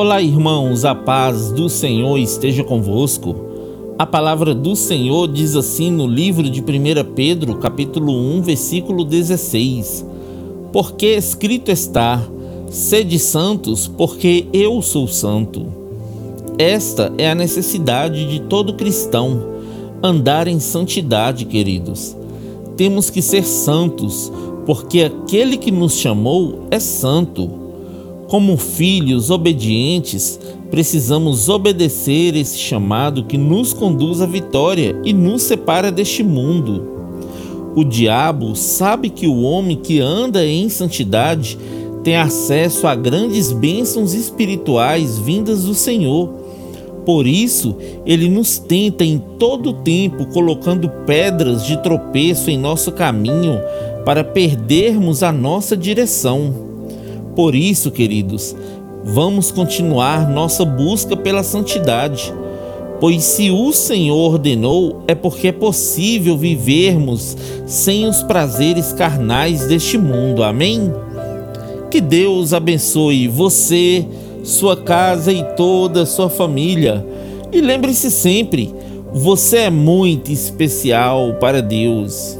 Olá, irmãos, a paz do Senhor esteja convosco. A palavra do Senhor diz assim no livro de 1 Pedro, capítulo 1, versículo 16: Porque escrito está: Sede santos, porque eu sou santo. Esta é a necessidade de todo cristão, andar em santidade, queridos. Temos que ser santos, porque aquele que nos chamou é santo. Como filhos obedientes, precisamos obedecer esse chamado que nos conduz à vitória e nos separa deste mundo. O diabo sabe que o homem que anda em santidade tem acesso a grandes bênçãos espirituais vindas do Senhor. Por isso, ele nos tenta em todo o tempo colocando pedras de tropeço em nosso caminho para perdermos a nossa direção. Por isso, queridos, vamos continuar nossa busca pela santidade, pois se o Senhor ordenou, é porque é possível vivermos sem os prazeres carnais deste mundo. Amém? Que Deus abençoe você, sua casa e toda a sua família. E lembre-se sempre, você é muito especial para Deus.